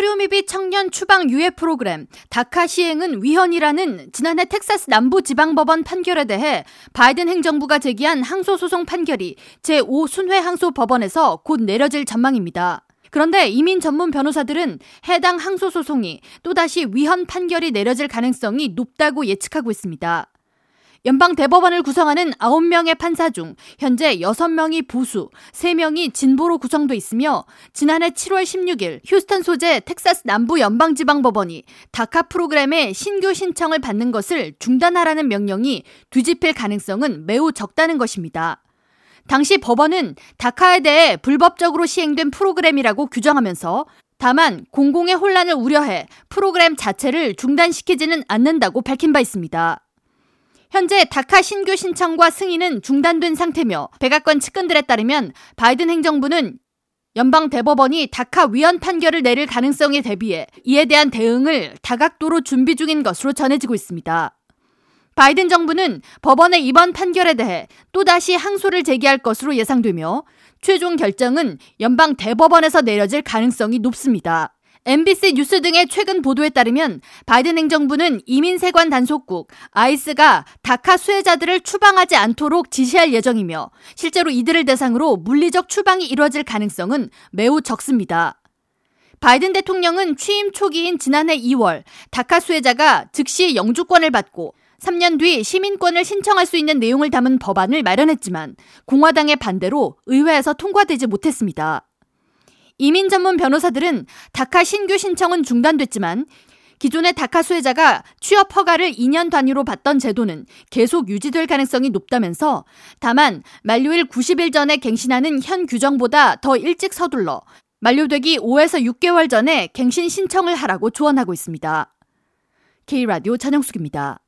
서류 미비 청년 추방 유예 프로그램 다카 시행은 위헌이라는 지난해 텍사스 남부 지방법원 판결에 대해 바이든 행정부가 제기한 항소 소송 판결이 제5 순회 항소 법원에서 곧 내려질 전망입니다. 그런데 이민 전문 변호사들은 해당 항소 소송이 또다시 위헌 판결이 내려질 가능성이 높다고 예측하고 있습니다. 연방 대법원을 구성하는 9명의 판사 중 현재 6명이 보수, 3명이 진보로 구성돼 있으며 지난해 7월 16일 휴스턴 소재 텍사스 남부 연방지방법원이 다카 프로그램의 신규 신청을 받는 것을 중단하라는 명령이 뒤집힐 가능성은 매우 적다는 것입니다. 당시 법원은 다카에 대해 불법적으로 시행된 프로그램이라고 규정하면서 다만 공공의 혼란을 우려해 프로그램 자체를 중단시키지는 않는다고 밝힌 바 있습니다. 현재 다카 신규 신청과 승인은 중단된 상태며 백악관 측근들에 따르면 바이든 행정부는 연방 대법원이 다카 위헌 판결을 내릴 가능성에 대비해 이에 대한 대응을 다각도로 준비 중인 것으로 전해지고 있습니다. 바이든 정부는 법원의 이번 판결에 대해 또다시 항소를 제기할 것으로 예상되며 최종 결정은 연방 대법원에서 내려질 가능성이 높습니다. MBC 뉴스 등의 최근 보도에 따르면 바이든 행정부는 이민세관 단속국 아이스가 다카 수혜자들을 추방하지 않도록 지시할 예정이며 실제로 이들을 대상으로 물리적 추방이 이뤄질 가능성은 매우 적습니다. 바이든 대통령은 취임 초기인 지난해 2월 다카 수혜자가 즉시 영주권을 받고 3년 뒤 시민권을 신청할 수 있는 내용을 담은 법안을 마련했지만 공화당의 반대로 의회에서 통과되지 못했습니다. 이민 전문 변호사들은 다카 신규 신청은 중단됐지만 기존의 다카 수혜자가 취업 허가를 2년 단위로 받던 제도는 계속 유지될 가능성이 높다면서 다만 만료일 90일 전에 갱신하는 현 규정보다 더 일찍 서둘러 만료되기 5에서 6개월 전에 갱신 신청을 하라고 조언하고 있습니다. K라디오 전영숙입니다.